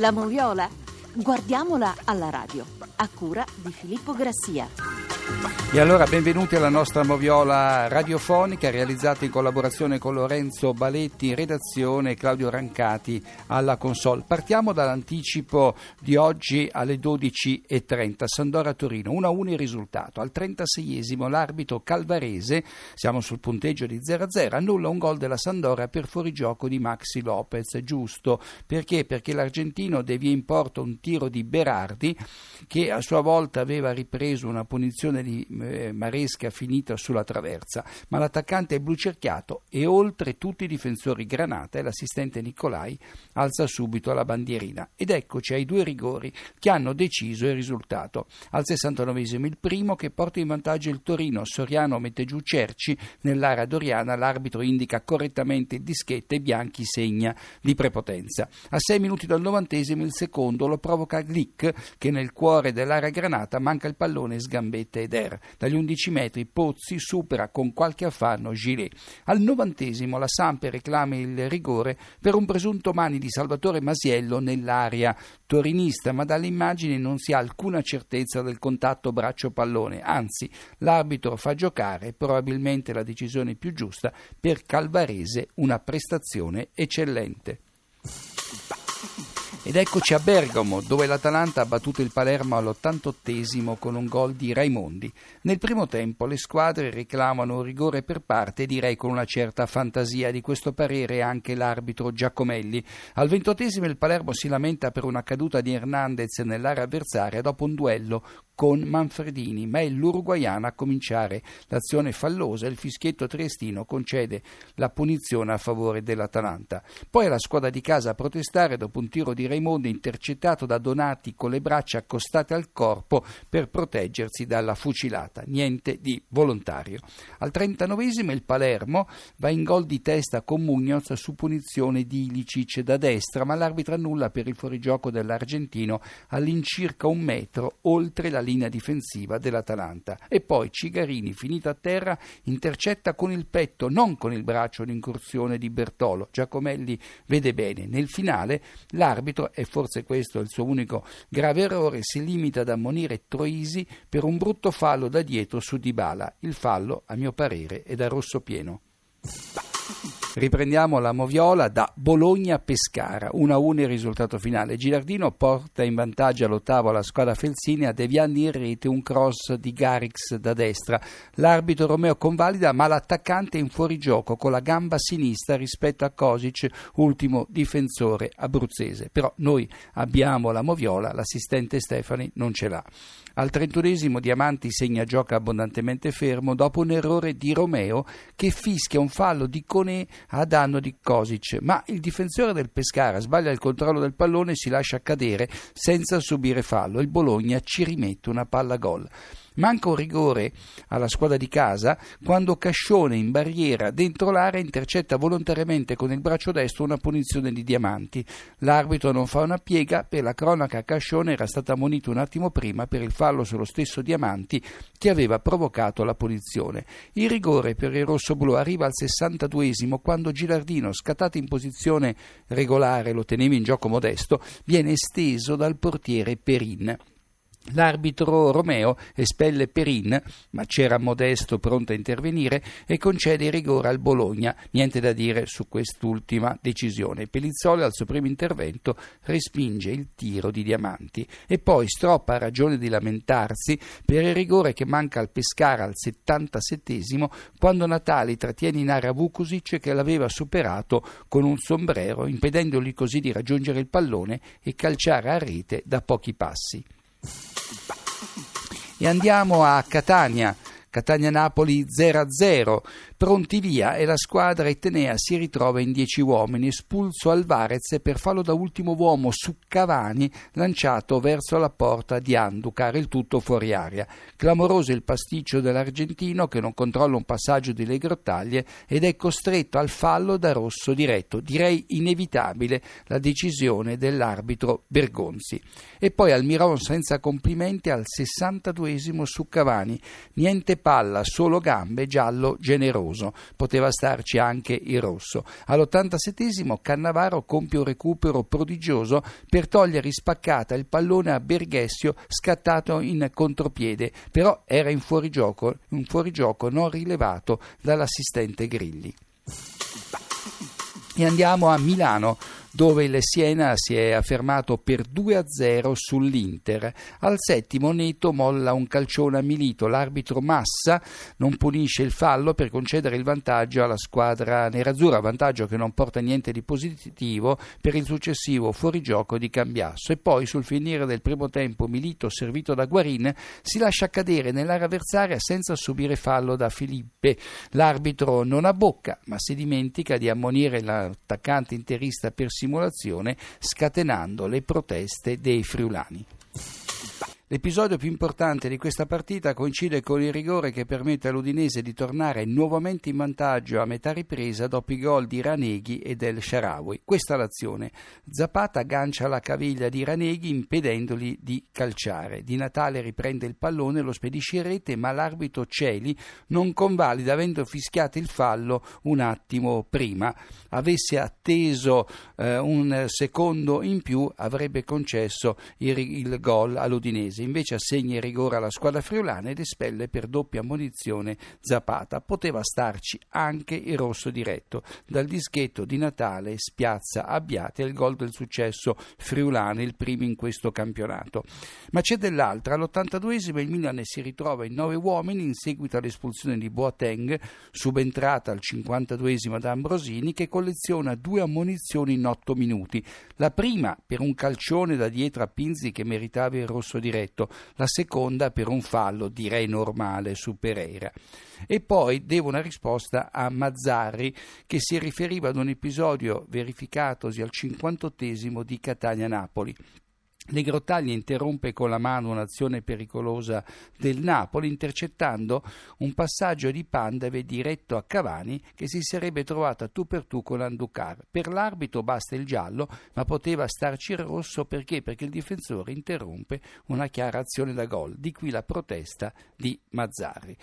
La moviola? Guardiamola alla radio, a cura di Filippo Grassia. E allora benvenuti alla nostra moviola radiofonica realizzata in collaborazione con Lorenzo Baletti in redazione e Claudio Rancati alla console. Partiamo dall'anticipo di oggi alle 12.30, Sandora Torino, 1-1 il risultato. Al 36esimo l'arbitro Calvarese, siamo sul punteggio di 0-0, annulla un gol della Sandora per fuorigioco di Maxi Lopez, giusto, perché? Perché l'argentino devia in porto un tiro di Berardi che a sua volta aveva ripreso una punizione di eh, Maresca finita sulla traversa, ma l'attaccante è blu cerchiato e oltre tutti i difensori Granata e l'assistente Nicolai alza subito la bandierina. Ed eccoci ai due rigori che hanno deciso il risultato. Al 69esimo il primo che porta in vantaggio il Torino, Soriano mette giù Cerci, nell'area doriana l'arbitro indica correttamente il dischetto e Bianchi segna di prepotenza. A sei minuti dal novantesimo il secondo lo provoca Glick che nel cuore dell'area granata manca il pallone sgambetta ed Eder. Dagli 11 metri Pozzi supera con qualche affanno Gilet. Al novantesimo la Sampe reclama il rigore per un presunto mani di Salvatore Masiello nell'area torinista, ma dalle immagini non si ha alcuna certezza del contatto braccio-pallone, anzi l'arbitro fa giocare probabilmente la decisione più giusta per Calvarese, una prestazione eccellente. Ed eccoci a Bergamo, dove l'Atalanta ha battuto il Palermo all'88 con un gol di Raimondi. Nel primo tempo le squadre reclamano un rigore per parte, direi con una certa fantasia. Di questo parere anche l'arbitro Giacomelli. Al ventottesimo il Palermo si lamenta per una caduta di Hernandez nell'area avversaria dopo un duello con Manfredini, ma è l'Uruguayana a cominciare l'azione fallosa il fischietto triestino concede la punizione a favore dell'Atalanta. Poi è la squadra di casa a protestare dopo un tiro di Raimondo intercettato da Donati con le braccia accostate al corpo per proteggersi dalla fucilata. Niente di volontario. Al 39 il Palermo va in gol di testa con Mugnoz su punizione di Ilicic da destra, ma l'arbitro annulla per il fuorigioco dell'argentino all'incirca un metro oltre la linea difensiva dell'Atalanta. E poi Cigarini, finito a terra, intercetta con il petto, non con il braccio, l'incursione di Bertolo. Giacomelli vede bene. Nel finale l'arbitro, e forse questo è il suo unico grave errore, si limita ad ammonire Troisi per un brutto fallo da dietro su Dybala. Il fallo, a mio parere, è da rosso pieno. Riprendiamo la moviola da Bologna-Pescara, 1-1 il risultato finale. Gilardino porta in vantaggio all'ottavo la squadra Felsinea, deviando in rete un cross di Garix da destra. L'arbitro Romeo convalida, ma l'attaccante è in fuorigioco con la gamba sinistra rispetto a Kosic, ultimo difensore abruzzese. Però noi abbiamo la moviola, l'assistente Stefani non ce l'ha. Al trentunesimo Diamanti segna gioca abbondantemente fermo dopo un errore di Romeo che fischia un fallo di Conè a danno di Kosic, ma il difensore del Pescara sbaglia il controllo del pallone e si lascia cadere senza subire fallo. Il Bologna ci rimette una palla gol. Manca un rigore alla squadra di casa quando Cascione in barriera dentro l'area intercetta volontariamente con il braccio destro una punizione di diamanti. L'arbitro non fa una piega, per la cronaca Cascione era stata ammonito un attimo prima per il fallo sullo stesso diamanti che aveva provocato la punizione. Il rigore per il rossoblu arriva al 62esimo quando Gilardino, scattato in posizione regolare, lo teneva in gioco modesto, viene esteso dal portiere Perin. L'arbitro Romeo espelle Perin, ma c'era Modesto pronto a intervenire e concede il rigore al Bologna. Niente da dire su quest'ultima decisione. Pellizzoli al suo primo intervento respinge il tiro di Diamanti e poi Stroppa ha ragione di lamentarsi per il rigore che manca al Pescara al 77 quando Natali trattiene in area Vukusic che l'aveva superato con un sombrero, impedendogli così di raggiungere il pallone e calciare a rete da pochi passi. E andiamo a Catania. Catania-Napoli 0-0 pronti via e la squadra etnea si ritrova in dieci uomini, espulso Alvarez per fallo da ultimo uomo su Cavani lanciato verso la porta di Anducar, il tutto fuori aria. Clamoroso il pasticcio dell'argentino che non controlla un passaggio di Le Grottaglie ed è costretto al fallo da rosso diretto, direi inevitabile la decisione dell'arbitro Bergonzi. E poi Almiron senza complimenti al 62esimo su Cavani, niente palla, solo gambe, giallo generoso clamoroso, poteva starci anche il rosso. All'87 Cannavaro compie un recupero prodigioso per togliere spaccata il pallone a Berghessio scattato in contropiede, però era in fuorigioco, un fuorigioco non rilevato dall'assistente Grilli. E andiamo a Milano dove il Siena si è affermato per 2-0 sull'Inter. Al settimo Neto molla un calcione a Milito, l'arbitro Massa non punisce il fallo per concedere il vantaggio alla squadra nerazzurra, vantaggio che non porta niente di positivo per il successivo fuorigioco di Cambiasso e poi sul finire del primo tempo Milito servito da Guarin si lascia cadere nell'area avversaria senza subire fallo da Filippe. L'arbitro non abbocca ma si dimentica di ammonire l'attaccante interista per simulazione scatenando le proteste dei friulani. L'episodio più importante di questa partita coincide con il rigore che permette all'Udinese di tornare nuovamente in vantaggio a metà ripresa dopo i gol di Raneghi e del Sharawi. Questa l'azione. Zapata aggancia la caviglia di Raneghi impedendogli di calciare. Di Natale riprende il pallone lo spedisce in rete, ma l'arbitro Celi non convalida avendo fischiato il fallo un attimo prima. Avesse atteso eh, un secondo in più avrebbe concesso il, il gol all'Udinese invece assegna il rigore alla squadra friulana ed espelle per doppia munizione Zapata. Poteva starci anche il rosso diretto. Dal dischetto di Natale spiazza Abbiate il gol del successo friulano, il primo in questo campionato. Ma c'è dell'altra. All'82esimo il Milan si ritrova in nove uomini in seguito all'espulsione di Boateng, subentrata al 52esimo da Ambrosini, che colleziona due ammonizioni in otto minuti. La prima per un calcione da dietro a Pinzi che meritava il rosso diretto diretto, la seconda per un fallo direi normale su Pereira. E poi devo una risposta a Mazzarri che si riferiva ad un episodio verificatosi al 58 di Catania-Napoli. Le Grottaglie interrompe con la mano un'azione pericolosa del Napoli, intercettando un passaggio di Pandave diretto a Cavani che si sarebbe trovata tu per tu con Anducar. Per l'arbitro basta il giallo, ma poteva starci il rosso perché? Perché il difensore interrompe una chiara azione da gol. Di qui la protesta di Mazzarri.